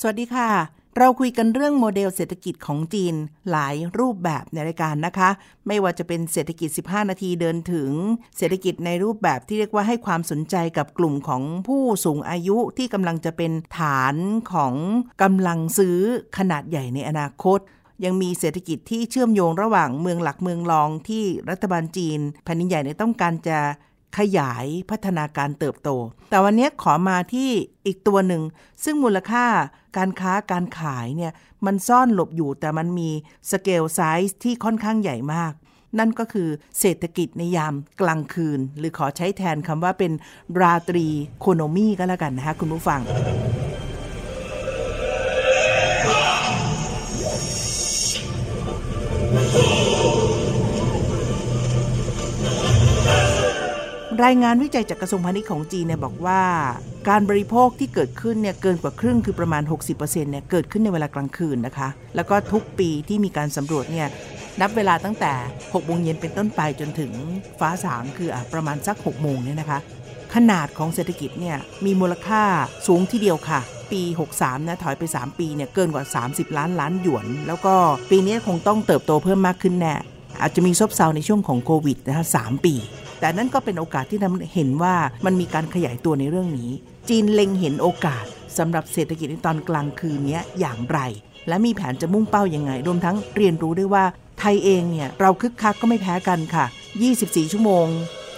สวัสดีค่ะ เราคุยกันเรื่องโมเดลเศรษฐกิจของจีนหลายรูปแบบในรายการนะคะ ไม่ว่าจะเป็นเศรษฐกิจ 15 นาทีเดินถึง เศรษฐกิจในรูปแบบที่เรียกว่าให้ความสนใจกับกลุ่มของผู้สูงอายุที่กำลังจะเป็นฐานของกำลังซื้อขนาดใหญ่ในอนาคตยังมีเศรษฐกิจที่เชื่อมโยงระหว่างเมืองหลักเมืองรองที่รัฐบาลจีนแผ่นดินใหญ่เนี่ยต้องการจะ ขยายพัฒนาการเติบโต แต่วันนี้ขอมาที่อีกตัวหนึ่ง ซึ่งมูลค่าการค้าการขายเนี่ยมันซ่อนหลบอยู่แต่มันมีสเกลไซส์ที่ค่อนข้างใหญ่มาก นั่นก็คือเศรษฐกิจในยามกลางคืน หรือขอใช้แทนคำว่าเป็นราตรีโคโนมีก็แล้วกันนะคะคุณผู้ฟัง รายงานวิจัยจากกระทรวงพาณิชย์ของจีนเนี่ยบอกว่า การบริโภคที่เกิดขึ้นเนี่ยเกินกว่าครึ่งคือประมาณ 60%เนี่ยเกิดขึ้นในเวลากลางคืนนะคะ แล้วก็ทุกปีที่มีการสำรวจเนี่ยนับเวลาตั้งแต่6โมงเย็นเป็นต้นไปจนถึงฟ้าสางคืออะประมาณสัก6โมงเนี่ยนะคะ ขนาดของเศรษฐกิจเนี่ยมีมูลค่าสูงที่เดียวค่ะ ปี 63 นะถอยไป 3 ปีเนี่ยเกินกว่า 30 ล้านล้านหยวน แล้วก็ปีนี้คงต้องเติบโตเพิ่มมากขึ้นแน่อาจจะมีซบเซาในช่วงของโควิดนะคะ3ปี แต่นั่นก็เป็นโอกาสที่ทำเห็นว่ามันมีการขยายตัวในเรื่องนี้ จีนเล็งเห็นโอกาสสำหรับเศรษฐกิจในตอนกลางคืนนี้อย่างไร และมีแผนจะมุ่งเป้ายังไง รวมทั้งเรียนรู้ด้วยว่าไทยเองเนี่ยเราคึกคักก็ไม่แพ้กันค่ะ 24 ชั่วโมง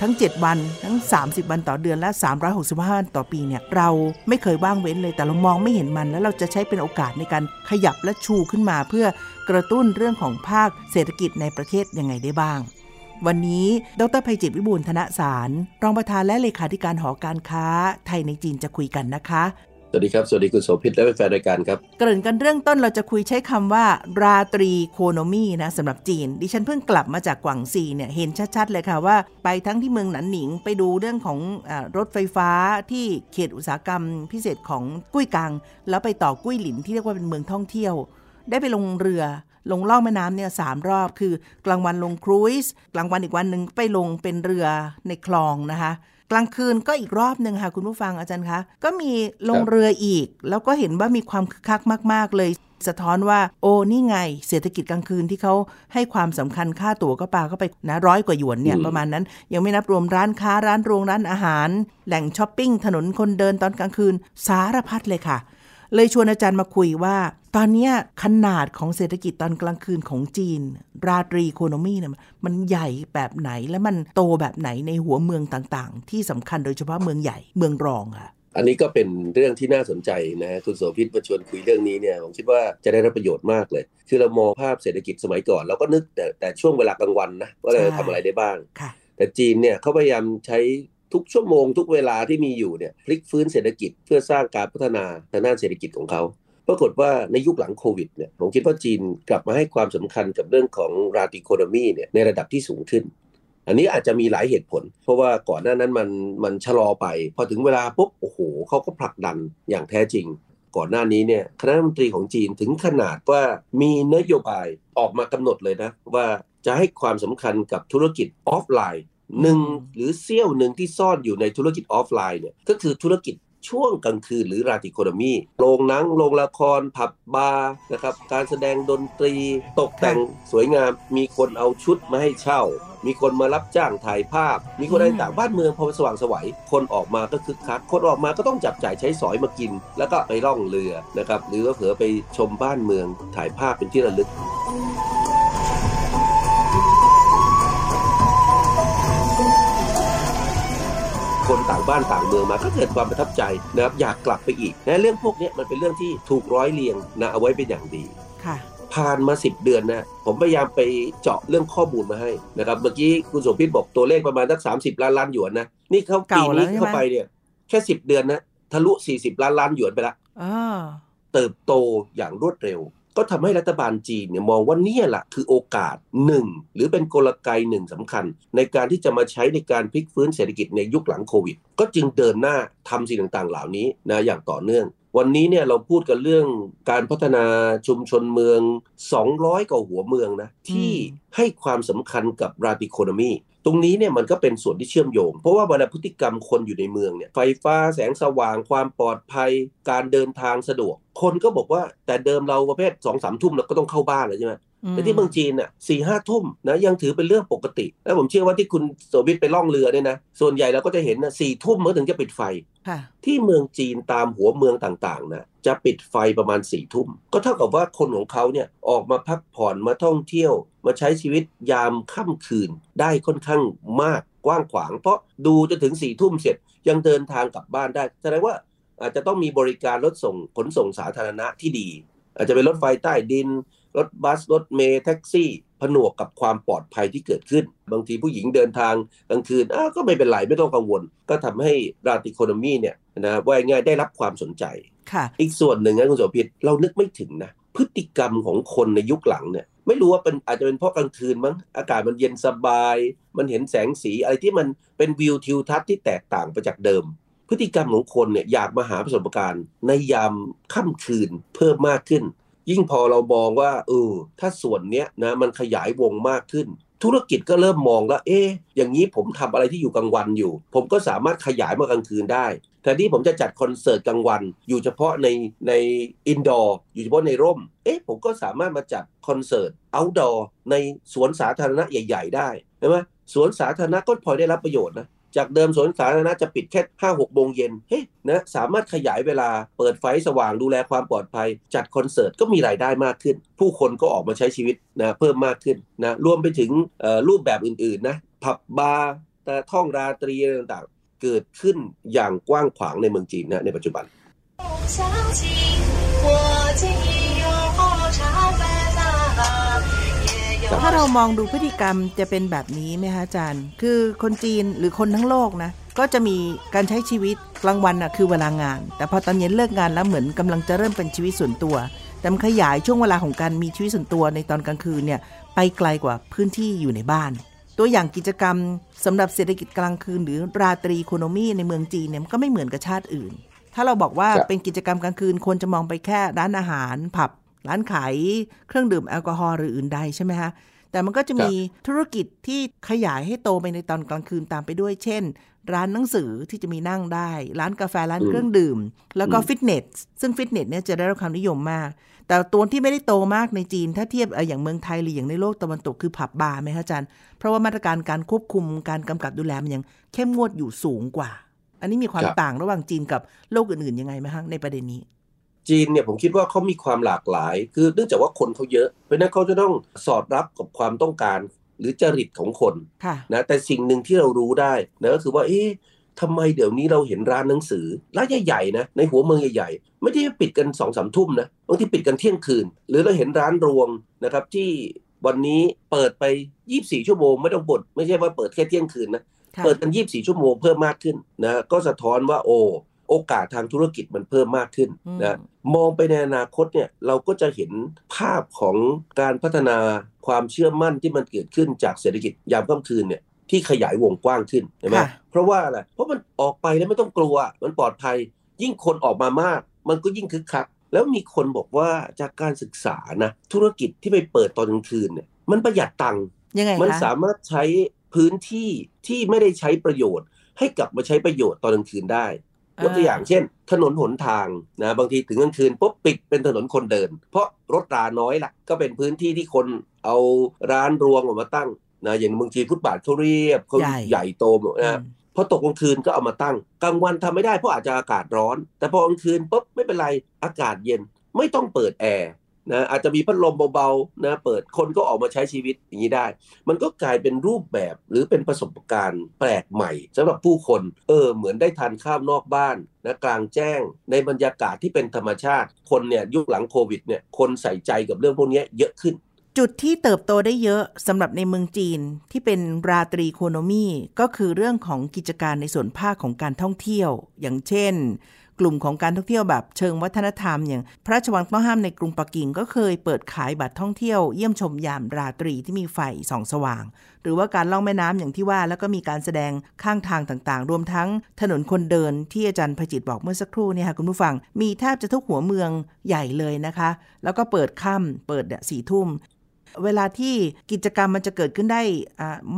ทั้ง 7 วัน ทั้ง 30 วันต่อเดือนและ 365วันต่อปีเนี่ย เราไม่เคยว่างเว้นเลย แต่เรามองไม่เห็นมัน แล้วเราจะใช้เป็นโอกาสในการขยับและชูขึ้นมา เพื่อกระตุ้นเรื่องของภาคเศรษฐกิจในประเทศยังไงได้บ้าง วันนี้ ดรภัยจิตวิบูลย์ธนสาร รองประธานและเลขาธิการหอการค้า ไทยในจีนจะคุยกันนะคะ สวัสดีครับ สวัสดีคุณโสภิตและแฟนรายการครับ เกริ่นกันเรื่องต้นเราจะคุยใช้คำว่า ราตรีโคโนมีนะสำหรับจีน ดิฉันเพิ่งกลับมาจากกวางซีเนี่ยเห็นชัดๆเลยค่ะว่า ไปทั้งที่เมืองหนันหนิงไปดูเรื่องของอรถไฟฟ้าที่เขตอุตสาหกรรม พิเศษของกุ้ยกัง แล้วไปต่อกุ้ยหลินที่เรียกว่าเป็นเมืองท่องเที่ยว ได้ไปลงเรือ ลงล่องแม่น้ำเนี่ยสามรอบคือกลางวันลงครูซกลางวันอีกวันหนึ่งไปลงเป็นเรือในคลองนะคะ กลางคืนก็อีกรอบหนึ่งค่ะ คุณผู้ฟังอาจารย์คะก็มีลงเรืออีก แล้วก็เห็นว่ามีความคึกคักมาก ๆ เลย สะท้อนว่าโอ้นี่ไง เศรษฐกิจกลางคืนที่เขาให้ความสำคัญค่าตั๋วก็ปาเข้าไปนะร้อยกว่าหยวนเนี่ยประมาณนั้น ยังไม่นับรวมร้านค้าร้านโรงร้านอาหาร แหล่งช้อปปิ้งถนนคนเดินตอนกลางคืนสารพัดเลยค่ะ เลยชวนอาจารย์มาคุยว่า ตอนนี้ขนาดของเศรษฐกิจตอนกลางคืนของจีน ราตรีโคโนมีเนี่ยมันใหญ่แบบไหนและมันโตแบบไหนในหัวเมืองต่างๆ ที่สำคัญโดยเฉพาะเมืองใหญ่เมืองรองค่ะอันนี้ก็เป็นเรื่องที่น่าสนใจนะคุณโสภิตมาชวนคุยเรื่องนี้เนี่ยผมคิดว่าจะได้รับประโยชน์มากเลย คือเรามองภาพเศรษฐกิจสมัยก่อน เราก็นึกแต่แต่ช่วงเวลากลางวันนะว่าเราจะทำอะไรได้บ้างค่ะแต่จีนเนี่ยเขาพยายามใช้ ทุกชั่วโมงทุกเวลาที่มีอยู่เนี่ยพลิกฟื้นเศรษฐกิจเพื่อสร้างการพัฒนาทางด้านเศรษฐกิจของเขาปรากฏว่าในยุคหลังโควิดเนี่ยผมคิดว่าจีนกลับมาให้ความสำคัญกับเรื่องของราติโคโนมีเนี่ยในระดับที่สูงขึ้น อันนี้อาจจะมีหลายเหตุผล เพราะว่าก่อนหน้านั้นมันมันชะลอไป พอถึงเวลาปุ๊บโอ้โหเขาก็ผลักดันอย่างแท้จริง ก่อนหน้านี้เนี่ยคณะรัฐมนตรีของจีนถึงขนาดว่ามีนโยบายออกมากำหนดเลยนะว่าจะให้ความสำคัญกับธุรกิจออฟไลน์ หนึ่งหรือเสี้ยวหนึ่งที่ซ่อนอยู่ในธุรกิจออฟไลน์เนี่ยก็คือธุรกิจช่วงกลางคืนหรือราตรีโคโนมีโรงหนัง โรงละคร ผับบาร์นะครับ การแสดงดนตรี ตกแต่งสวยงาม มีคนเอาชุดมาให้เช่า มีคนมารับจ้างถ่ายภาพ มีคนอะไรต่างบ้านเมืองพอสว่างไสว คนออกมาก็คึกคัก คนออกมาก็ต้องจับจ่ายใช้สอยมากิน แล้วก็ไปล่องเรือนะครับ หรือว่าเผลอไปชมบ้านเมืองถ่ายภาพเป็นที่ระลึก คนต่างบ้านต่างเมืองมาก็เกิดความประทับใจนะครับอยากกลับไปอีกนะเรื่องพวกนี้มันเป็นเรื่องที่ถูกร้อยเรียงนะเอาไว้เป็นอย่างดีค่ะผ่านมา 10 เดือนนะผมพยายามไปเจาะเรื่องข้อมูลมาให้นะครับเมื่อกี้คุณสมพิษบอกตัวเลขประมาณสัก30 ล้านล้านหยวนนะนี่เขาปีเก่าแล้วนี้ใช่ไหมเข้าไปเนี่ยแค่ 10 เดือนนะทะลุ 40 ล้านล้านหยวนไปละอ่าเติบโตอย่างรวดเร็ว ก็ทำให้รัฐบาลจีนเนี่ยมองว่านี่แหละคือโอกาสหนึ่งหรือเป็นกลไกหนึ่งสำคัญ ในการที่จะมาใช้ในการพลิกฟื้นเศรษฐกิจในยุคหลังโควิด ก็จึงเดินหน้าทำสิ่งต่างๆ เหล่านี้นะอย่างต่อเนื่องวันนี้เนี่ยเราพูดกันเรื่องการพัฒนาชุมชนเมือง 200กว่าหัวเมืองนะที่ให้ความสำคัญกับราติโคโนมีต รงนี้เนี่ยมันก็เป็นส่วนที่เชื่อมโยง เพราะว่าเวลาพฤติกรรมคนอยู่ในเมืองเนี่ยไฟฟ้าแสงสว่างความปลอดภัย การเดินทางสะดวก คนก็บอกว่าแต่เดิมเราประเภทสองสามทุ่มเราก็ต้องเข้าบ้านแล้วใช่ไหม แต่ที่เมืองจีนน่ะสี่ห้าทุ่มนะยังถือเป็นเรื่องปกติ แล้วผมเชื่อว่าที่คุณโสวิทไปล่องเรือเนี่ยนะส่วนใหญ่เราก็จะเห็นนะสี่ทุ่มเมื่อถึงจะปิดไฟ ที่เมืองจีนตามหัวเมืองต่างๆนะจะปิดไฟประมาณสี่ทุ่ม ก็เท่ากับว่าคนของเขาเนี่ยออกมาพักผ่อนมาท่องเที่ยว มาใช้ชีวิตยามค่ำคืนได้ค่อนข้างมากกว้างขวาง เพราะดูจนถึงสี่ทุ่มเสร็จยังเดินทางกลับบ้านได้แสดงว่าอาจจะต้องมีบริการรถส่งขนส่งสาธารณะที่ดี อาจจะเป็นรถไฟใต้ดิน รถบัสรถเมล์แท็กซี่ผนวกกับความปลอดภัยที่เกิดขึ้น บางทีผู้หญิงเดินทางกลางคืนอ้าวก็ไม่เป็นไรไม่ต้องกังวล ก็ทำให้ราติโคโนมีเนี่ยนะว่าง่ายได้รับความสนใจค่ะอีกส่วนหนึ่งนะคุณโสภิตเรานึกไม่ถึงนะพฤติกรรมของคนในยุคหลังเนี่ยไม่รู้ว่าเป็นอาจจะเป็นเพราะกลางคืนมั้งอากาศมันเย็นสบาย มันเห็นแสงสีอะไรที่มันเป็นวิวทิวทัศน์ที่แตกต่างไปจากเดิม พฤติกรรมของคนเนี่ยอยากมาหาประสบการณ์ในยามค่ำคืนเพิ่มมากขึ้น ยิ่งพอเรามองว่าเออถ้าส่วนเนี้ยนะมันขยายวงมากขึ้น ธุรกิจก็เริ่มมองแล้วเอ๊ะอย่างนี้ผมทำอะไรที่อยู่กลางวันอยู่ ผมก็สามารถขยายมากลางคืนได้แทนที่ผมจะจัดคอนเสิร์ตกลางวัน อยู่เฉพาะในใน indoor อยู่เฉพาะในร่ม เอ๊ะผมก็สามารถมาจัดคอนเสิร์ต outdoor ในสวนสาธารณะใหญ่ ๆ ได้ใช่ไหมสวนสาธารณะก็พอได้รับประโยชน์นะ จากเดิมสวนสาธารณะจะปิดแค่ห้าหกโมงเย็นเฮ้ยนะสามารถขยายเวลาเปิดไฟสว่างดูแลความปลอดภัย จัดคอนเสิร์ตก็มีรายได้มากขึ้น ผู้คนก็ออกมาใช้ชีวิตนะเพิ่มมากขึ้นนะรวมไปถึงรูปแบบอื่นๆนะผับบาร์ต่ท่องราตรีต่างๆ เกิดขึ้นอย่างกว้างขวางในเมืองจีนนะในปัจจุบัน ถ้าเรามองดูพฤติกรรมจะเป็นแบบนี้ไหมคะอาจารย์ คือคนจีนหรือคนทั้งโลกนะ ก็จะมีการใช้ชีวิตกลางวันนะคือเวลางาน แต่พอตอนเย็นเลิกงานแล้วเหมือนกำลังจะเริ่มเป็นชีวิตส่วนตัว แต่มันขยายช่วงเวลาของการมีชีวิตส่วนตัวในตอนกลางคืนเนี่ยไปไกลกว่าพื้นที่อยู่ในบ้าน ตัวอย่างกิจกรรมสำหรับเศรษฐกิจกลางคืน หรือราตรีโคโนมีในเมืองจีนเนี่ยมันก็ไม่เหมือนกับชาติอื่น ถ้าเราบอกว่าเป็นกิจกรรมกลางคืนคนจะมองไปแค่ร้านอาหารผับ ร้านขายเครื่องดื่มแอลกอฮอล์หรืออื่นใดใช่ไหมคะแต่มันก็จะมีธุรกิจที่ขยายให้โตไปในตอนกลางคืนตามไปด้วย เช่น ร้านหนังสือที่จะมีนั่งได้ ร้านกาแฟร้านเครื่องดื่ม แล้วก็ฟิตเนสซึ่งฟิตเนสเนี่ยจะได้รับความนิยมมาก แต่ตัวที่ไม่ได้โตมากในจีน ถ้าเทียบอย่างเมืองไทยหรืออย่างในโลกตะวันตกคือผับบาร์ไหมคะอาจารย์เพราะว่ามาตรการการควบคุมการกำกับดูแลมันยังเข้มงวดอยู่สูงกว่า อันนี้มีความต่างระหว่างจีนกับโลกอื่นๆยังไงไหมคะในประเด็นนี้ จีนเนี่ยผมคิดว่าเขามีความหลากหลาย คือเนื่องจากว่าคนเขาเยอะ เพราะนั้นเขาจะต้องสอดรับกับความต้องการหรือจริตของคนนะแต่สิ่งหนึ่งที่เรารู้ได้นะก็คือว่าเอ๊ะทำไมเดี๋ยวนี้เราเห็นร้านหนังสือร้านใหญ่ๆนะในหัวเมืองใหญ่ๆ ไม่ได้ปิดกันสองสามทุ่มนะบางทีปิดกันเที่ยงคืน หรือเราเห็นร้านรวงนะครับที่วันนี้เปิดไป 24 ชั่วโมงไม่ต้องบดไม่ใช่ว่าเปิดแค่เที่ยงคืนนะเปิดกัน 24 ชั่วโมงเพิ่มมากขึ้นนะก็สะท้อนว่าโอ้ โอกาสทางธุรกิจมันเพิ่มมากขึ้นนะมองไปในอนาคตเนี่ยเราก็จะเห็นภาพของการพัฒนาความเชื่อมั่นที่มันเกิดขึ้นจากเศรษฐกิจยามค่ำคืนเนี่ยที่ขยายวงกว้างขึ้นใช่ไหมเพราะว่าอะไรเพราะมันออกไปแล้วไม่ต้องกลัว มันปลอดภัย ยิ่งคนออกมามาก มันก็ยิ่งคึกคักแล้วมีคนบอกว่าจากการศึกษานะธุรกิจที่ไปเปิดตอนกลางคืนเนี่ยมันประหยัดตังค์มันสามารถใช้พื้นที่ที่ไม่ได้ใช้ประโยชน์ ให้กลับมาใช้ประโยชน์ตอนกลางคืนได้ ยกตัวอย่างเช่น ถนนหนทางนะบางทีถึงกลางคืนปุ๊บปิดเป็นถนนคนเดิน เพราะรถราน้อยละก็เป็นพื้นที่ที่คนเอาร้านรวงออกมาตั้งนะอย่างบางทีฟุตบาทเขาเรียบเขาใหญ่โตนะพอตกกลางคืนก็เอามาตั้งกลางวันทำไม่ได้เพราะอาจจะอากาศร้อน แต่พอกลางคืนปุ๊บไม่เป็นไรอากาศเย็นไม่ต้องเปิดแอร์ นะอาจจะมีพัดลมเบาๆนะเปิดคนก็ออกมาใช้ชีวิตอย่างนี้ได้ มันก็กลายเป็นรูปแบบหรือเป็นประสบการณ์แปลกใหม่สำหรับผู้คนเออเหมือนได้ทานข้าวนอกบ้านนะกลางแจ้งในบรรยากาศที่เป็นธรรมชาติ คนเนี่ยยุคหลังโควิดเนี่ยคนใส่ใจกับเรื่องพวกนี้เยอะขึ้น จุดที่เติบโตได้เยอะสำหรับในเมืองจีนที่เป็นราตรีโคโนมีก็คือเรื่องของกิจการในส่วนภาคของการท่องเที่ยว อย่างเช่น กลุ่มของการท่องเที่ยวแบบเชิงวัฒนธรรม อย่างพระราชวังต้องห้ามในกรุงปักกิ่งก็เคยเปิดขายบัตรท่องเที่ยวเยี่ยมชมยามราตรีที่มีไฟส่องสว่าง หรือว่าการล่องแม่น้ำอย่างที่ว่า แล้วก็มีการแสดงข้างทางต่างๆ รวมทั้งถนนคนเดินที่อาจารย์พจิตบอกเมื่อสักครู่เนี่ยค่ะคุณผู้ฟังมีแทบจะทุกหัวเมืองใหญ่เลยนะคะ แล้วก็เปิดค่ำเปิดสี่ทุ่ม เวลาที่กิจกรรมมันจะเกิดขึ้นได้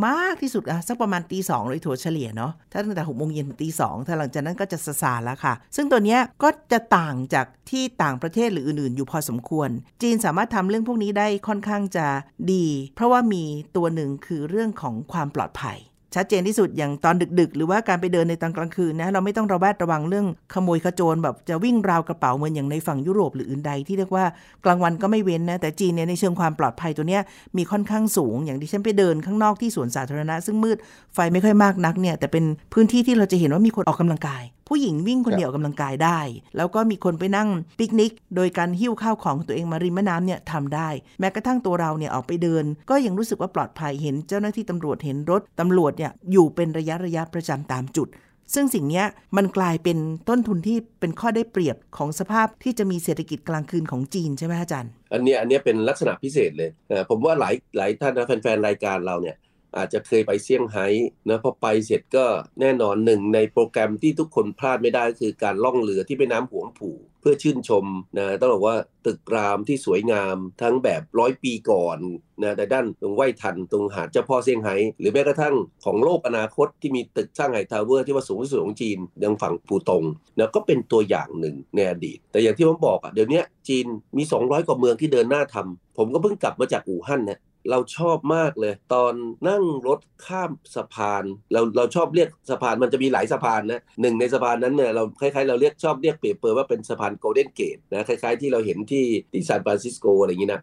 มากที่สุดอะสักประมาณตีสองเลยถัวเฉลี่ยเนาะถ้าตั้งแต่หกโมงเย็นถึงตีสองถ้าหลังจากนั้นก็จะสสาแล้วค่ะ ซึ่งตัวเนี้ยก็จะต่างจากที่ต่างประเทศหรืออื่นๆ อยู่พอสมควร จีนสามารถทำเรื่องพวกนี้ได้ค่อนข้างจะดี เพราะว่ามีตัวหนึ่งคือเรื่องของความปลอดภัย ชัดเจนที่สุดอย่างตอนดึก ๆ หรือว่าการไปเดินในตอนกลางคืนนะเราไม่ต้องระแวดระวังเรื่องขโมยขโจรแบบจะวิ่งราวกระเป๋าเหมือนอย่างในฝั่งยุโรปหรืออื่นใดที่เรียกว่ากลางวันก็ไม่เว้นนะแต่จีนเนี่ยในเชิงความปลอดภัยตัวเนี้ยมีค่อนข้างสูง อย่างที่ฉันไปเดินข้างนอกที่สวนสาธารณะ ซึ่งมืดไฟไม่ค่อยมากนักเนี่ยแต่เป็นพื้นที่ที่เราจะเห็นว่ามีคนออกกำลังกาย ผู้หญิงวิ่งคนเดียวกำลังกายได้ แล้วก็มีคนไปนั่งปิกนิก โดยการหิ้วข้าวของตัวเองมาริมแม่น้ำเนี่ยทำได้ แม้กระทั่งตัวเราเนี่ยออกไปเดิน ก็ยังรู้สึกว่าปลอดภัยเห็นเจ้าหน้าที่ตำรวจเห็นรถตำรวจเนี่ยอยู่เป็นระยะระยะประจำตามจุดซึ่งสิ่งนี้มันกลายเป็นต้นทุนที่เป็นข้อได้เปรียบของสภาพที่จะมีเศรษฐกิจกลางคืนของจีนใช่ไหมอาจารย์ อันนี้อันนี้เป็นลักษณะพิเศษเลยผมว่าหลายหลายท่านนะแฟนๆ รายการเราเนี่ย อาจจะเคยไปเซี่ยงไฮ้นะพอไปเสร็จก็แน่นอนหนึ่งในโปรแกรมที่ทุกคนพลาดไม่ได้คือการล่องเรือที่แม่น้ำหวงผู่ เพื่อชื่นชมนะต้องบอกว่าตึกรามที่สวยงามทั้งแบบร้อยปีก่อนนะแต่ด้านตรงไว่ทานตรงหาดเจ้าพ่อเซี่ยงไฮ้หรือแม้กระทั่งของโลกอนาคตที่มีตึก Shanghai Tower ที่ว่าสูงที่สุดของจีนยังฝั่งผู่ตงนะก็เป็นตัวอย่างหนึ่งในอดีต แต่อย่างที่ผมบอกอะเดี๋ยวนี้จีนมี 200 กว่าเมืองที่เดินหน้าทำผมก็เพิ่งกลับมาจากอู่ฮั่นเนี่ย เราชอบมากเลย ตอนนั่งรถข้ามสะพาน เราเราชอบเรียกสะพานมันจะมีหลายสะพานนะหนึ่งในสะพานนั้นเนี่ยเราคล้ายๆเราเรียกชอบเรียกเปรียบเปรยว่าเป็นสะพาน Golden Gate นะคล้ายๆที่เราเห็นที่ที่ซานฟรานซิสโกอะไรอย่างนี้นะ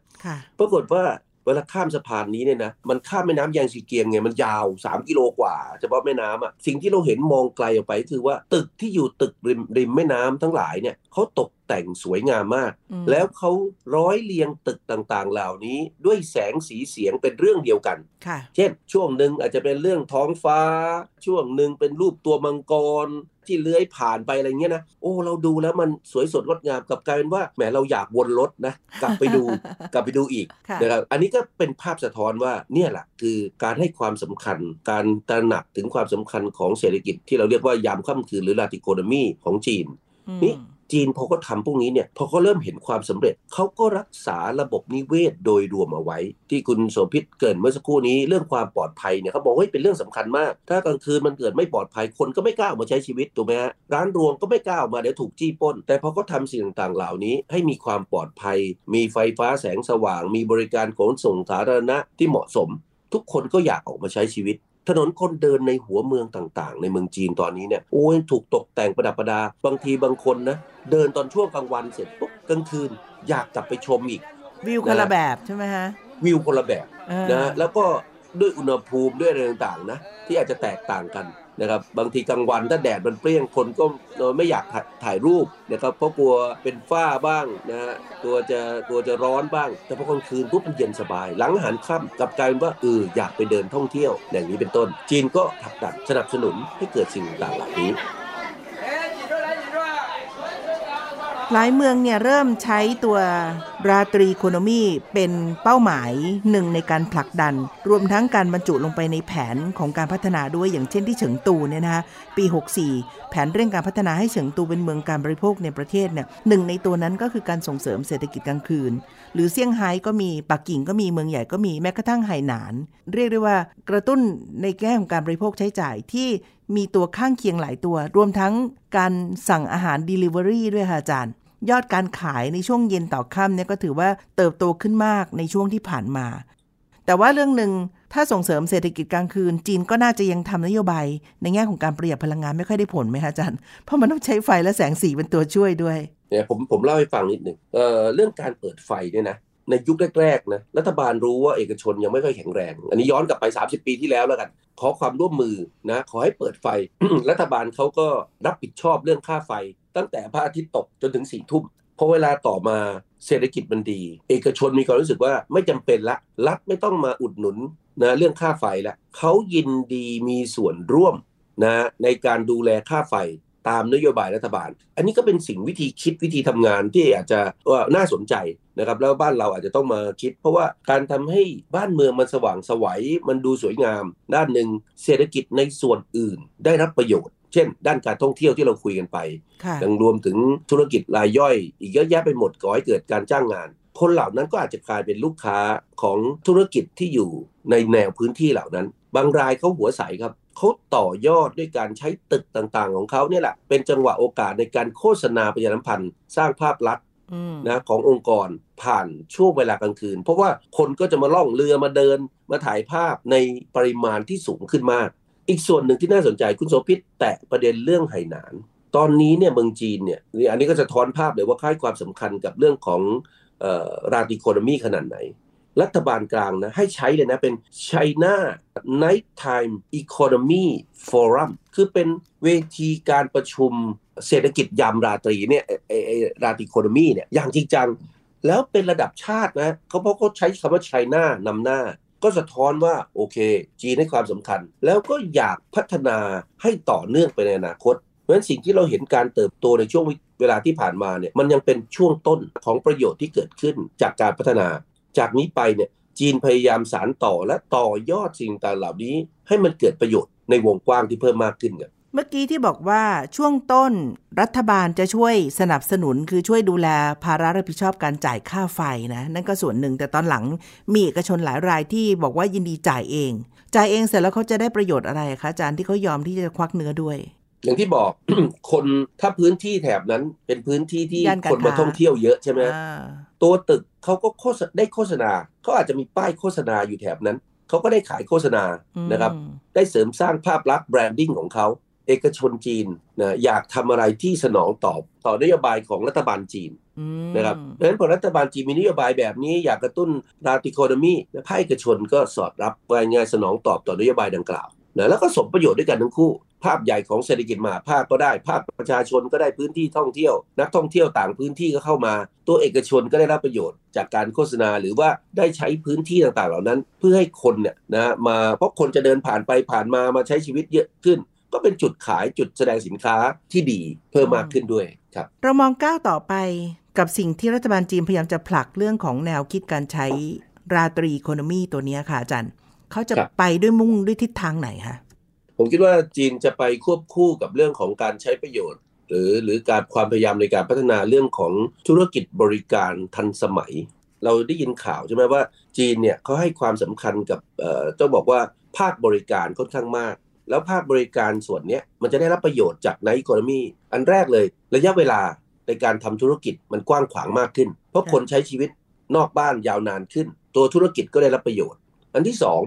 ปรากฏว่าเวลาข้ามสะพานนี้เนี่ยนะมันข้ามแม่น้ำยางซีเกียงไงมันยาว 3 กิโลกว่าเฉพาะแม่น้ำอะสิ่งที่เราเห็นมองไกลออกไปคือว่าตึกที่อยู่ตึกริมริมแม่น้ำทั้งหลายเนี่ย เขาตกแต่งสวยงามมาก แล้วเขาร้อยเรียงตึกต่างๆ เหล่านี้ด้วยแสงสีเสียงเป็นเรื่องเดียวกัน เช่น ช่วงหนึ่งอาจจะเป็นเรื่องท้องฟ้า ช่วงหนึ่งเป็นรูปตัวมังกรที่เลื้อยผ่านไปอะไรเงี้ยนะ โอ้ เราดูแล้วมันสวยสดงดงามกับกลายเป็นว่าแหมเราอยากวนรถนะ กลับไปดู กลับไปดูอีกนะครับอันนี้ก็เป็นภาพสะท้อนว่าเนี่ยแหละคือการให้ความสำคัญ การตระหนักถึงความสำคัญของเศรษฐกิจที่เราเรียกว่ายามค่ำคืนหรือลาติโคโนมีของจีนนี่ จีนพอเขาทำพวกนี้เนี่ยพอเขาเริ่มเห็นความสำเร็จเขาก็รักษาระบบนิเวศโดยรวมเอาไว้ ที่คุณโสภิตเกิดเมื่อสักครู่นี้เรื่องความปลอดภัยเนี่ยเขาบอกว่าเป็นเรื่องสำคัญมาก ถ้ากลางคืนมันเกิดไม่ปลอดภัยคนก็ไม่กล้าออกมาใช้ชีวิตถูกไหมฮะร้านรวงก็ไม่กล้าออกมาเดี๋ยวถูกจี้ป้น แต่พอเขาทาสิ่งต่างๆเหล่านี้ ให้มีความปลอดภัย มีไฟฟ้าแสงสว่าง มีบริการขนส่งสาธารณะที่เหมาะสม ทุกคนก็อยากออกมาใช้ชีวิต ถนนคนเดินในหัวเมืองต่างๆ ในเมืองจีนตอนนี้เนี่ยโอ้ยถูกตกแต่งประดับประดา บางทีบางคนนะเดินตอนช่วงกลางวันเสร็จปุ๊บกลางคืนอยากกลับไปชมอีก วิวคนละแบบใช่ไหมฮะวิวคนละแบบนะแล้วก็ด้วยอุณหภูมิด้วยอะไรต่างๆนะที่อาจจะแตกต่างกัน นะครับบางทีกลางวันถ้าแดดมันเปรี้ยงคนก็ไม่อยากถ่ายรูปนะครับเพราะกลัวเป็นฝ้าบ้างนะฮะกลัวจะกลัวจะร้อนบ้าง แต่พอกลางคืนปุ๊บมันเย็นสบาย หลังอาหารค่ำกลับกลายเป็นว่าเอออยากไปเดินท่องเที่ยว อย่างนี้เป็นต้น จีนก็ถักดันสนับสนุนให้เกิดสิ่งต่างๆเหล่านี้หลายเมืองเนี่ยเริ่มใช้ตัวราตรีโคโนมีเป็นเป้าหมายหนึ่งในการผลักดัน รวมทั้งการบรรจุลงไปในแผนของการพัฒนาด้วยอย่างเช่นที่เฉิงตูเนี่ยนะคะปี 64 แผนเร่งการพัฒนาให้เฉิงตูเป็นเมืองการบริโภคในประเทศเนี่ยหนึ่งในตัวนั้นก็คือการส่งเสริมเศรษฐกิจกลางคืน หรือเซี่ยงไฮ้ก็มีปักกิ่งก็มีเมืองใหญ่ก็มีแม้กระทั่งไหหนาน เรียกได้ว่ากระตุ้นในแง่ของการบริโภคใช้จ่ายที่มีตัวข้างเคียงหลายตัว รวมทั้งการสั่งอาหาร Delivery ด้วยค่ะอาจารย์ ยอดการขายในช่วงเย็นต่อค่ำเนี่ยก็ถือว่าเติบโตขึ้นมากในช่วงที่ผ่านมา แต่ว่าเรื่องหนึ่งถ้าส่งเสริมเศรษฐกิจกลางคืน จีนก็น่าจะยังทำนโยบาย ในแง่ของการประหยัดพลังงานไม่ค่อยได้ผลไหมคะอาจารย์ เพราะมันต้องใช้ไฟและแสงสีเป็นตัวช่วยด้วยเนี่ยผมผมเล่าให้ฟังนิดหนึ่งเอ่อเรื่องการเปิดไฟเนี่ยนะในยุคแรกๆนะรัฐบาลรู้ว่าเอกชนยังไม่ค่อยแข็งแรง อันนี้ย้อนกลับไป 30 ปีที่แล้วแล้วกัน ขอความร่วมมือนะขอให้เปิดไฟ รัฐบาลเขาก็รับผิดชอบเรื่องค่าไฟ ตั้งแต่พระอาทิตย์ตกจนถึงสี่ทุ่มพอเวลาต่อมาเศรษฐกิจมันดี เอกชนมีความรู้สึกว่าไม่จำเป็นละ รัฐไม่ต้องมาอุดหนุนนะเรื่องค่าไฟละเขายินดีมีส่วนร่วมนะในการดูแลค่าไฟตามนโยบายรัฐบาล อันนี้ก็เป็นสิ่งวิธีคิดวิธีทำงานที่อาจจะว่าน่าสนใจนะครับแล้วบ้านเราอาจจะต้องมาคิด เพราะว่าการทำให้บ้านเมืองมันสว่างสวัยมันดูสวยงาม ด้านหนึ่งเศรษฐกิจในส่วนอื่น ได้รับประโยชน์ เช่น ด้านการท่องเที่ยวที่เราคุยกันไปค่ะยังรวมถึงธุรกิจรายย่อย อีกเยอะแยะไปหมดก่อให้เกิดการจ้างงาน คนเหล่านั้นก็อาจจะกลายเป็นลูกค้าของธุรกิจที่อยู่ในแนวพื้นที่เหล่านั้น บางรายเขาหัวใสครับเขาต่อยอดด้วยการใช้ตึกต่างๆ ของเขาเนี่ยแหละเป็นจังหวะโอกาสในการโฆษณาประชาสัมพันธ์สร้างภาพลักษณ์อืมนะขององค์กรผ่านช่วงเวลากลางคืน เพราะว่าคนก็จะมาล่องเรือมาเดินมาถ่ายภาพในปริมาณที่สูงขึ้นมาก อีกส่วนหนึ่งที่น่าสนใจคุณโสภิตแตะประเด็นเรื่องไหหนาน ตอนนี้เนี่ยเมืองจีนเนี่ยอันนี้ก็จะทอนภาพเลยว่าค่ายความสำคัญกับเรื่องของราดิโคโนมีขนาดไหน รัฐบาลกลางนะให้ใช้เลยนะเป็น China Nighttime Economy Forum คือเป็นเวทีการประชุมเศรษฐกิจยามราตรีเนี่ยราดิโคโนมีเนี่ยอย่างจริงจัง แล้วเป็นระดับชาตินะเขาเพราะเขาใช้คำว่าไชน่านำหน้า ก็สะท้อนว่าโอเค จีนให้ความสำคัญ แล้วก็อยากพัฒนาให้ต่อเนื่องไปในอนาคต เพราะฉะนั้นสิ่งที่เราเห็นการเติบโตในช่วงเวลาที่ผ่านมาเนี่ยมันยังเป็นช่วงต้นของประโยชน์ที่เกิดขึ้นจากการพัฒนา จากนี้ไปเนี่ยจีนพยายามสารต่อและต่อยอดสิ่งต่างเหล่านี้ ให้มันเกิดประโยชน์ในวงกว้างที่เพิ่มมากขึ้นกัน มื่อกี้ที่บอกว่าช่วงต้นรัฐบาลจะช่วยสนับสนุนคือช่วยดูแลภาระรับผิดชอบการจ่ายค่าไฟนะ นั่นก็ส่วนหนึ่งแต่ตอนหลังมีเอกชนหลายรายที่บอกว่ายินดีจ่ายเอง จ่ายเองเสร็จแล้วเขาจะได้ประโยชน์อะไรคะอาจารย์ที่เขายอมที่จะควักเนื้อด้วยอย่างที่บอกคนถ้าพื้นที่แถบนั้นเป็นพื้นที่ที่ย่านการคนมาค้าท่องเที่ยวเยอะใช่ไหมอ่าตัวตึกเขาก็โฆษได้โฆษณาเขาอาจจะมีป้ายโฆษณาอยู่แถบนั้นเขาก็ได้ขายโฆษณาอืมนะครับ ได้เสริมสร้างภาพลักษณ์แบรนดิ้งของเขา เอกชนจีนนะอยากทำอะไรที่สนองตอบต่อนโยบายของรัฐบาลจีนอืมนะครับเพราะฉะนั้นพอรัฐบาลจีนมีนโยบายแบบนี้อยากกระตุ้นราติโคโนมีนะภาคเอกชนก็สอดรับรายงานสนองตอบต่อนโยบายดังกล่าวนะแล้วก็สมประโยชน์ด้วยกันทั้งคู่ ภาพใหญ่ของเศรษฐกิจมหาภาคก็ได้ ภาคประชาชนก็ได้พื้นที่ท่องเที่ยว นักท่องเที่ยวต่างพื้นที่ก็เข้ามา ตัวเอกชนก็ได้รับประโยชน์จากการโฆษณาหรือว่าได้ใช้พื้นที่ต่างๆ เหล่านั้น เพื่อให้คนเนี่ยนะมาเพราะคนจะเดินผ่านไปผ่านมามาใช้ชีวิตเยอะขึ้น ก็เป็นจุดขายจุดแสดงสินค้าที่ดีเพิ่มมากขึ้นด้วยครับ เรามองก้าวต่อไปกับสิ่งที่รัฐบาลจีนพยายามจะผลักเรื่องของแนวคิดการใช้ราตรีโคโนมีตัวเนี้ยค่ะอาจารย์เขาจะครับไปด้วยมุ่งด้วยทิศทางไหนคะผมคิดว่าจีนจะไปควบคู่กับเรื่องของการใช้ประโยชน์ หรือหรือการความพยายามในการพัฒนาเรื่องของธุรกิจบริการทันสมัย เราได้ยินข่าวใช่ไหมว่าจีนเนี่ยเขาให้ความสำคัญกับเอ่อต้องบอกว่าภาคบริการค่อนข้างมาก แล้วภาคบริการส่วนนี้มันจะได้รับประโยชน์จากไนท์อีโคโนมีอันแรกเลย ระยะเวลาในการทำธุรกิจมันกว้างขวางมากขึ้น เพราะคนใช้ชีวิตนอกบ้านยาวนานขึ้น ตัวธุรกิจก็ได้รับประโยชน์ อันที่สอง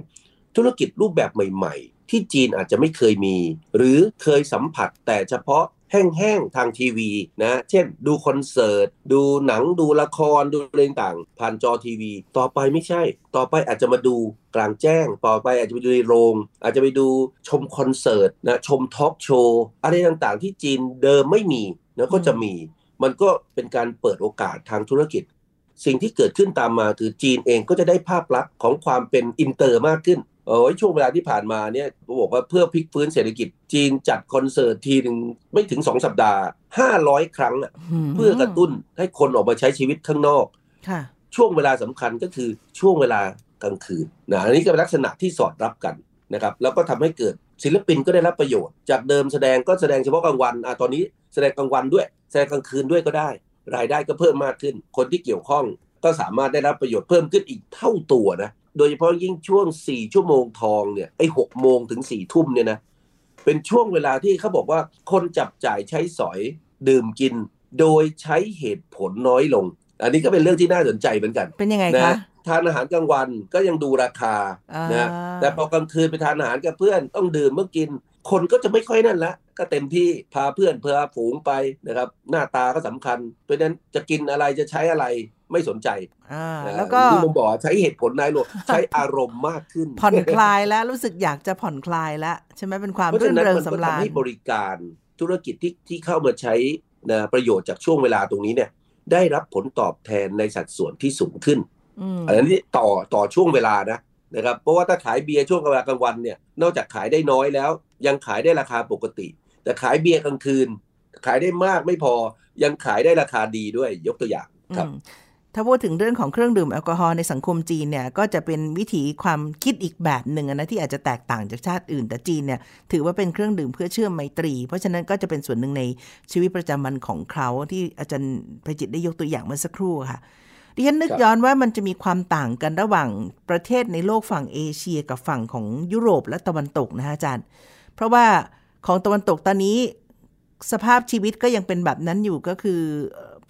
ธุรกิจรูปแบบใหม่ ๆ ที่จีนอาจจะไม่เคยมี หรือเคยสัมผัสแต่เฉพาะ แห้งๆทางทีวีนะเช่นดูคอนเสิร์ตดูหนังดูละครดูอะไรต่างๆผ่านจอทีวี ต่อไปไม่ใช่ ต่อไปอาจจะมาดูกลางแจ้ง ต่อไปอาจจะไปดูในโรง อาจจะไปดูชมคอนเสิร์ตนะชมทอล์กโชว์อะไรต่างๆ ที่จีนเดิมไม่มีนะก็จะมี มันก็เป็นการเปิดโอกาสทางธุรกิจสิ่งที่เกิดขึ้นตามมาคือจีนเองก็จะได้ภาพลักษณ์ของความเป็นอินเตอร์มากขึ้น เออช่วงเวลาที่ผ่านมาเนี่ยผมบอกว่าเพื่อพลิกฟื้นเศรษฐกิจจีนจัดคอนเสิร์ตทีหนึ่งไม่ถึง2สัปดาห์500ครั้งอะเพื่อกระตุ้นให้คนออกมาใช้ชีวิตข้างนอกค่ะช่วงเวลาสำคัญก็คือช่วงเวลากลางคืนนะอันนี้ก็เป็นลักษณะที่สอดรับกันนะครับแล้วก็ทำให้เกิดศิลปินก็ได้รับประโยชน์ จากเดิมแสดงก็แสดงเฉพาะกลางวันอะตอนนี้แสดงกลางวันด้วย แสดงกลางคืนด้วยก็ได้ รายได้ก็เพิ่มมากขึ้น คนที่เกี่ยวข้องก็สามารถได้รับประโยชน์เพิ่มขึ้นอีกเท่าตัวนะ โดยเฉพาะยิ่งช่วง4ชั่วโมงทองเนี่ยไอ้หกโมงถึง4ี่ทุ่มเนี่ยนะเป็นช่วงเวลาที่เขาบอกว่าคนจับจ่ายใช้สอยดื่มกิน โดยใช้เหตุผลน้อยลง อันนี้ก็เป็นเรื่องที่น่าสนใจเหมือนกัน เป็นยังไงนะคะ ทานอาหารกลางวันก็ยังดูราคาอ่านะแต่พอกลางคืนไปทานอาหารกับเพื่อนต้องดื่มเมื่อกิน คนก็จะไม่ค่อยนั่นละก็เต็มที่พาเพื่อนพาฝูงไปนะครับ หน้าตาก็สำคัญ เพราะฉะนั้นจะกินอะไรจะใช้อะไรไม่สนใจอ่านะแล้วก็ที่ผมบอกว่าใช้เหตุผลน้อยลงใช้อารมณ์มากขึ้น ผ่อนคลายแล้วรู้สึกอยากจะผ่อนคลายแล้วใช่ไหมเป็นความเพราะรื่ฉะนนั้นเริงมันก็สำราญทำให้บริการธุรกิจที่ที่เข้ามาใช้นะประโยชน์จากช่วงเวลาตรงนี้เนี่ยได้รับผลตอบแทนในสัดส่วนที่สูงขึ้น อืมอันนี้ต่อต่อช่วงเวลานะนะครับเพราะว่าถ้าขายเบียร์ช่วงเวลากลางวันเนี่ยนอกจากขายได้น้อยแล้ว ยังขายได้ราคาปกติ แต่ขายเบียร์กลางคืน ขายได้มากไม่พอยังขายได้ราคาดีด้วยยกตัวอย่างครับถ้าพูดถึงเรื่องของเครื่องดื่มแอลกอฮอล์ในสังคมจีนเนี่ยก็จะเป็นวิถีความคิดอีกแบบหนึ่งนะที่อาจจะแตกต่างจากชาติอื่น แต่จีนเนี่ยถือว่าเป็นเครื่องดื่มเพื่อเชื่อมไมตรี เพราะฉะนั้นก็จะเป็นส่วนหนึ่งในชีวิตประจำวันของเขาที่อาจารย์ประจิตได้ยกตัวอย่างเมื่อสักครู่ค่ะ ดิฉันนึกย้อนว่ามันจะมีความต่างกันระหว่างประเทศในโลกฝั่งเอเชียกับฝั่งของยุโรปและตะวันตกนะฮะอาจารย์ เพราะว่าของตะวันตกตอนนี้สภาพชีวิตก็ยังเป็นแบบนั้นอยู่ก็คือ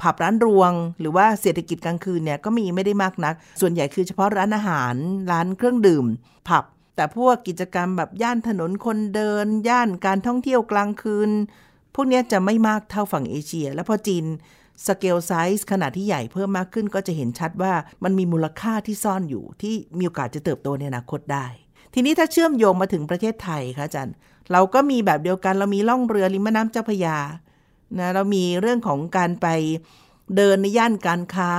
ผับร้านรวง หรือว่าเศรษฐกิจกลางคืนเนี่ยก็มีไม่ได้มากนัก ส่วนใหญ่คือเฉพาะร้านอาหารร้านเครื่องดื่ม ผับ แต่พวกกิจกรรมแบบย่านถนนคนเดิน ย่านการท่องเที่ยวกลางคืน พวกนี้จะไม่มากเท่าฝั่งเอเชีย แล้วพอจีน สเกลไซส์ขนาดที่ใหญ่เพิ่มมากขึ้นก็จะเห็นชัดว่ามันมีมูลค่าที่ซ่อนอยู่ที่มีโอกาสจะเติบโตในอนาคตได้ ทีนี้ถ้าเชื่อมโยงมาถึงประเทศไทยคะอาจารย์ เราก็มีแบบเดียวกันเรามีล่องเรือริมแม่น้ำเจ้าพยานะเรามีเรื่องของการไปเดินในย่านการค้า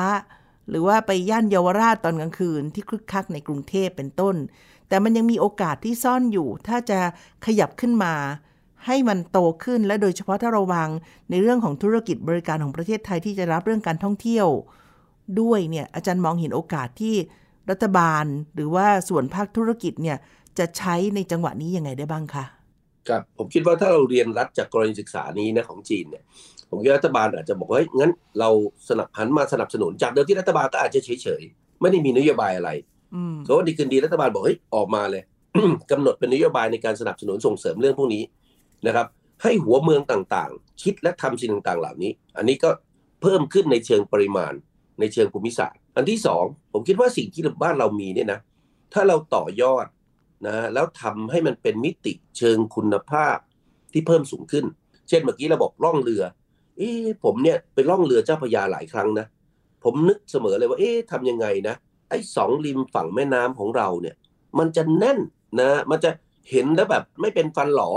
หรือว่าไปย่านเยาวราชตอนกลางคืนที่คึกคักในกรุงเทพเป็นต้น แต่มันยังมีโอกาสที่ซ่อนอยู่ ถ้าจะขยับขึ้นมา ให้มันโตขึ้นและโดยเฉพาะถ้าเราวางในเรื่องของธุรกิจบริการของประเทศไทยที่จะรับเรื่องการท่องเที่ยว ด้วยเนี่ยอาจารย์มองเห็นโอกาสที่รัฐบาลหรือว่าส่วนภาคธุรกิจเนี่ยจะใช้ในจังหวะนี้ยังไงได้บ้างคะครับผมคิดว่าถ้าเราเรียนรัฐจากกรณีศึกษานี้นะของจีนเนี่ยผมคิดรัฐบาลอาจจะบอกว่าเฮ้ยงั้นเราสนับหันมาสนับสนุนจากเดิมที่รัฐบาลก็อาจจะเฉยๆไม่ได้มีนโยบายอะไรเขาว่าดีคืนดีรัฐบาลบอกเฮ้ยออกมาเลยกำหนดเป็นนโยบายในการสนับสนุนส่งเสริมเรื่องพวกนี้ นะครับ ให้หัวเมืองต่างๆ คิดและทำสิ่งต่างๆ เหล่านี้ อันนี้ก็เพิ่มขึ้นในเชิงปริมาณ ในเชิงภูมิศาสตร์ อันที่สองผมคิดว่าสิ่งที่บ้านเรามีเนี่ยนะถ้าเราต่อยอดนะแล้วทำให้มันเป็นมิติเชิงคุณภาพที่เพิ่มสูงขึ้น เช่นเมื่อกี้เราบอกล่องเรือเอ๊ผมเนี่ยไปล่องเรือเจ้าพยาหลายครั้งนะผมนึกเสมอเลยว่าเอ๊ะทำยังไงนะไอ้สองริมฝั่งแม่น้ำของเราเนี่ย มันจะแน่นนะ มันจะเห็นแล้วแบบไม่เป็นฟันหลอ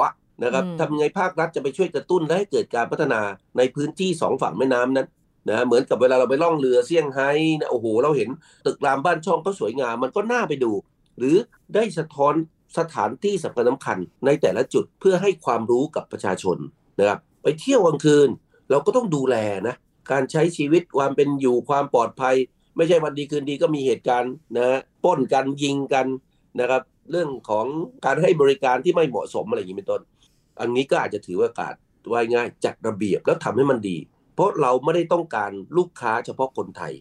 นะครับทำไงภาครัฐจะไปช่วยกระตุ้นและให้เกิดการพัฒนาในพื้นที่สองฝั่งแม่น้ำนั้นนะเหมือนกับเวลาเราไปล่องเรือเซี่ยงไฮ้นะโอ้โห เราเห็นตึกรามบ้านช่องก็สวยงามมันก็น่าไปดู หรือได้สะท้อนสถานที่สำคัญสำคัญในแต่ละจุดเพื่อให้ความรู้กับประชาชนนะครับไปเที่ยวกลางคืน เราก็ต้องดูแลนะการใช้ชีวิตความเป็นอยู่ความปลอดภัย ไม่ใช่วันดีคืนดีก็มีเหตุการณ์นะป้นกันยิงกันนะครับ เรื่องของการให้บริการที่ไม่เหมาะสมอะไรอย่างนี้เป็นต้น อันนี้ก็อาจจะถือว่าการว่ายง่ายจัดระเบียบแล้วทำให้มันดี เพราะเราไม่ได้ต้องการลูกค้าเฉพาะคนไทย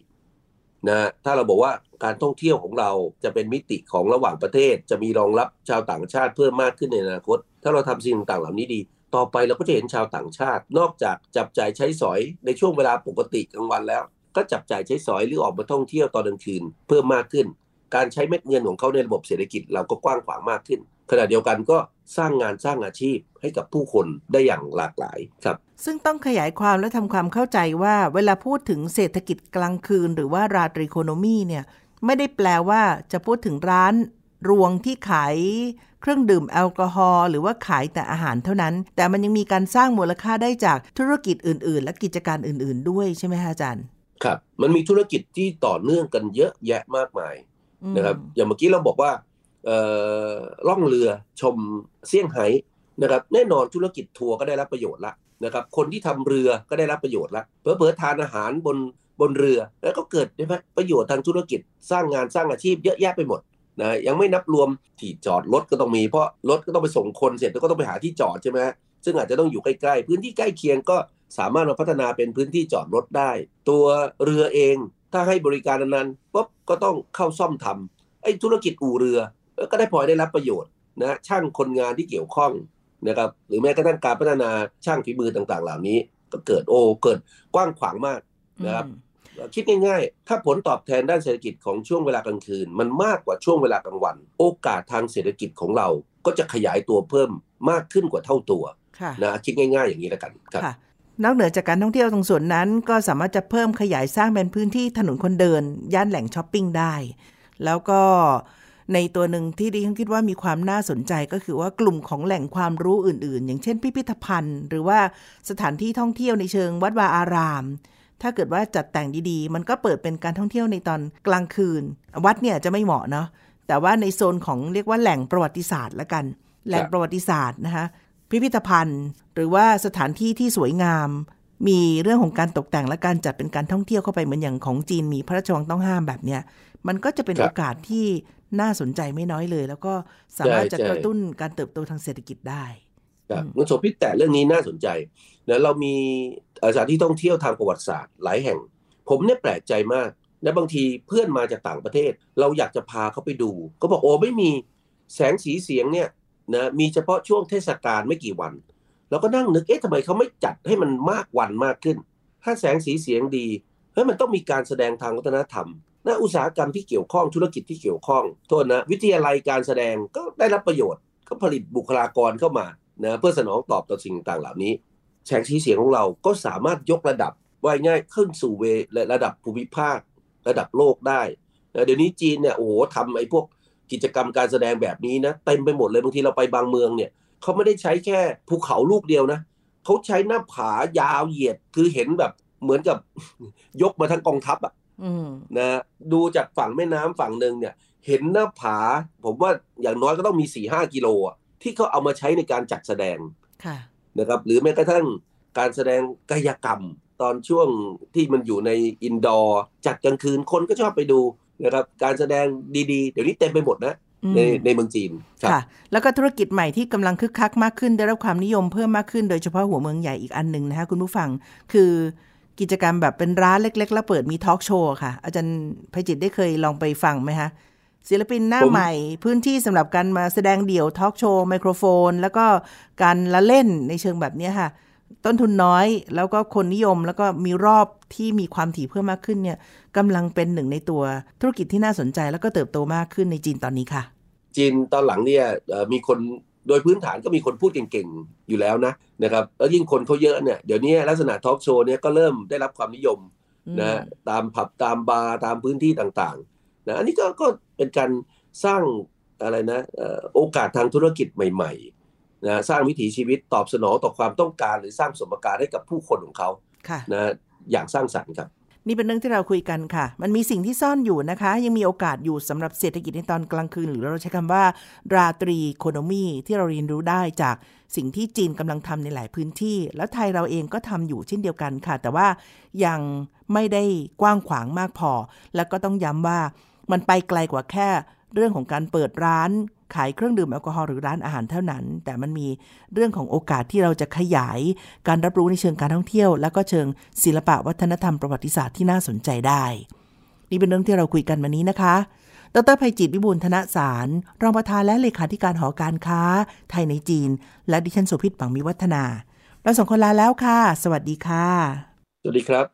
นะถ้าเราบอกว่าการท่องเที่ยวของเราจะเป็นมิติของระหว่างประเทศ จะมีรองรับชาวต่างชาติเพิ่มมากขึ้นในอนาคต ถ้าเราทำสิ่งต่างเหล่านี้ดี ต่อไปเราก็จะเห็นชาวต่างชาติ นอกจากจับจ่ายใช้สอยในช่วงเวลาปกติกลางวันแล้ว ก็จับจ่ายใช้สอยหรือออกมาท่องเที่ยวตอนกลางคืนเพิ่มมากขึ้น การใช้เม็ดเงินของเขาในระบบเศรษฐกิจเราก็กว้างขวางมากขึ้น ขณะเดียวกันก็สร้างงานสร้างอาชีพให้กับผู้คนได้อย่างหลากหลายครับ ซึ่งต้องขยายความและทำความเข้าใจว่าเวลาพูดถึงเศรษฐกิจกลางคืน หรือว่าราตรีโคโนมีเนี่ยไม่ได้แปลว่าจะพูดถึงร้าน รวงที่ขายเครื่องดื่มแอลกอฮอล์หรือว่าขายแต่อาหารเท่านั้น แต่มันยังมีการสร้างมูลค่าได้จากธุรกิจอื่น ๆ และกิจการอื่น ๆ ด้วยใช่ไหมคะอาจารย์ครับ มันมีธุรกิจที่ต่อเนื่องกันเยอะแยะมากมายนะครับอย่างเมื่อกี้เราบอกว่า ล่องเรือชมเซี่ยงไฮ้นะครับแน่นอนธุรกิจทัวร์ก็ได้รับประโยชน์ละนะครับคนที่ทำเรือก็ได้รับประโยชน์ละเพอเพอทานอาหารบนบนเรือแล้วก็เกิดใช่ไหมประโยชน์ทางธุรกิจสร้างงานสร้างอาชีพเยอะแยะไปหมดนะยังไม่นับรวมที่จอดรถก็ต้องมีเพราะรถก็ต้องไปส่งคนเสร็จแล้วก็ต้องไปหาที่จอดใช่ไหมซึ่งอาจจะต้องอยู่ใกล้ๆพื้นที่ใกล้เคียงก็สามารถมาพัฒนาเป็นพื้นที่จอดรถได้ ตัวเรือเองถ้าให้บริการนั้นปุ๊บก็ต้องเข้าซ่อมทำไอ้ธุรกิจอู่เรือ ก็ได้พลอยได้รับประโยชน์นะช่างคนงานที่เกี่ยวข้องนะครับหรือแม้กระทั่งการพัฒนาช่างฝีมือต่าง ๆ เหล่านี้ ก็เกิดโอ้เกิดกว้างขวางมากนะครับคิดง่ายๆ ถ้าผลตอบแทนด้านเศรษฐกิจของช่วงเวลากลางคืน มันมากกว่าช่วงเวลากลางวัน โอกาสทางเศรษฐกิจของเราก็จะขยายตัวเพิ่มมากขึ้นกว่าเท่าตัวนะคิดง่าย ๆ อย่างนี้แล้วกันครับนอกเหนือจากการท่องเที่ยวตรงส่วนนั้น ก็สามารถจะเพิ่มขยายสร้างเป็นพื้นที่ถนนคนเดิน ย่านแหล่งช้อปปิ้งได้ แล้วก็ ในตัวหนึ่งที่ดิฉันคิดว่ามีความน่าสนใจก็คือว่ากลุ่มของแหล่งความรู้อื่น ๆ อย่างเช่น พิพิธภัณฑ์ หรือว่าสถานที่ท่องเที่ยวในเชิงวัดวาอาราม ถ้าเกิดว่าจัดแต่งดีๆ มันก็เปิดเป็นการท่องเที่ยวในตอนกลางคืน วัดเนี่ยจะไม่เหมาะเนาะแต่ว่าในโซนของเรียกว่าแหล่งประวัติศาสตร์ละกัน แหล่งประวัติศาสตร์นะคะพิพิธภัณฑ์ หรือว่าสถานที่ที่สวยงาม มีเรื่องของการตกแต่งและการจัดเป็นการท่องเที่ยวเข้าไปเหมือนอย่างของจีนมีพระราชวังต้องห้ามแบบเนี้ยมันก็จะเป็นโอกาสที่ น่าสนใจไม่น้อยเลย แล้วก็สามารถจะกระตุ้นการเติบโตทางเศรษฐกิจได้ครับคุณโสภิตแต่เรื่องนี้น่าสนใจนะเรามีสถานที่ท่องเที่ยวทางประวัติศาสตร์หลายแห่ง ผมเนี่ยแปลกใจมากนะบางทีเพื่อนมาจากต่างประเทศ เราอยากจะพาเขาไปดูก็บอกโอ้ไม่มีแสงสีเสียงเนี่ยนะมีเฉพาะช่วงเทศกาลไม่กี่วันเราก็นั่งนึกเอ๊ะทำไมเขาไม่จัดให้มันมากวันมากขึ้น ถ้าแสงสีเสียงดีเฮ้ยมันต้องมีการแสดงทางวัฒนธรรม นะอุตสาหกรรมที่เกี่ยวข้องธุรกิจที่เกี่ยวข้องโทษนะวิทยาลัยการแสดงก็ได้รับประโยชน์ ก็ผลิตบุคลากรเข้ามานะเพื่อสนองตอบต่อสิ่งต่างเหล่านี้แสงสีเสียงของเราก็สามารถยกระดับว่ายง่ายขึ้นสู่เวระดับภูมิภาค ระดับโลกได้เดี๋ยวนี้จีนเนี่ยโอ้โหทำไอ้พวกกิจกรรมการแสดงแบบนี้นะเต็มไปหมดเลยบางทีเราไปบางเมืองเนี่ยเขาไม่ได้ใช้แค่ภูเขาลูกเดียวนะเขาใช้หน้าผายาวเหยียดคือเห็นแบบเหมือนกับยกมาทั้งกองทัพอะ นะดูจากฝั่งแม่น้ำฝั่งหนึ่งเนี่ย เห็นหน้าผา ผมว่าอย่างน้อยก็ต้องมีสี่ห้ากิโลอะที่เขาเอามาใช้ในการจัดแสดงนะครับ หรือแม้กระทั่งการแสดงกายกรรม ตอนช่วงที่มันอยู่ในอินดอร์จัดกลางคืนคนก็ชอบไปดูนะครับการแสดงดีๆ เดี๋ยวนี้เต็มไปหมดนะในในเมืองจีนค่ะ แล้วก็ธุรกิจใหม่ที่กำลังคึกคักมากขึ้น ได้รับความนิยมเพิ่มมากขึ้น โดยเฉพาะหัวเมืองใหญ่อีกอันหนึ่งนะคะคุณผู้ฟัง คือ กิจกรรมแบบเป็นร้านเล็ก ๆ แล้วเปิดมีทอล์กโชว์ค่ะ อาจารย์พจิตได้เคยลองไปฟังไหมคะศิลปินหน้าใหม่ พื้นที่สำหรับการมาแสดงเดี่ยวทอล์กโชว์ไมโครโฟน แล้วก็การละเล่นในเชิงแบบนี้ค่ะ ต้นทุนน้อยแล้วก็คนนิยมแล้วก็มีรอบที่มีความถี่เพิ่มมากขึ้นเนี่ยกำลังเป็นหนึ่งในตัวธุรกิจที่น่าสนใจ แล้วก็เติบโตมากขึ้นในจีนตอนนี้ค่ะ จีนตอนหลังเนี่ยมีคน โดยพื้นฐานก็มีคนพูดเก่งๆอยู่แล้วนะนะครับแล้วยิ่งคนเขาเยอะเนี่ยเดี๋ยวนี้ลักษณะทอล์กโชว์เนี่ยก็เริ่มได้รับความนิยมนะตามผับตามบาร์ตามพื้นที่ต่างๆนะอันนี้ก็ก็เป็นการสร้างอะไรนะโอกาสทางธุรกิจใหม่ๆนะสร้างวิถีชีวิตตอบสนองต่อความต้องการหรือสร้างสมการให้กับผู้คนของเขานะอย่างสร้างสรรค์ครับ นี่เป็นเรื่องที่เราคุยกันค่ะ มันมีสิ่งที่ซ่อนอยู่นะคะ ยังมีโอกาสอยู่สำหรับเศรษฐกิจในตอนกลางคืน หรือเราใช้คำว่า ราตรีโคโนมีที่เราเรียนรู้ได้จากสิ่งที่จีนกำลังทำในหลายพื้นที่ แล้วไทยเราเองก็ทำอยู่เช่นเดียวกันค่ะ แต่ว่ายังไม่ได้กว้างขวางมากพอ แล้วก็ต้องย้ำว่ามันไปไกลกว่าแค่เรื่องของการเปิดร้าน ขายเครื่องดื่มแอลกอฮอล์หรือร้านอาหารเท่านั้น แต่มันมีเรื่องของโอกาสที่เราจะขยายการรับรู้ในเชิงการท่องเที่ยว แล้วก็เชิงศิลปะวัฒนธรรมประวัติศาสตร์ที่น่าสนใจได้ นี่เป็นเรื่องที่เราคุยกันวันนี้นะคะดรภัยจิตวิบูลธนสาร รองประธานและเลขาธิการหอการค้า ไทยในจีน และดิฉันสุพิษปังมีวัฒนา เราสองคนลาแล้วค่ะ สวัสดีค่ะ สวัสดีครับ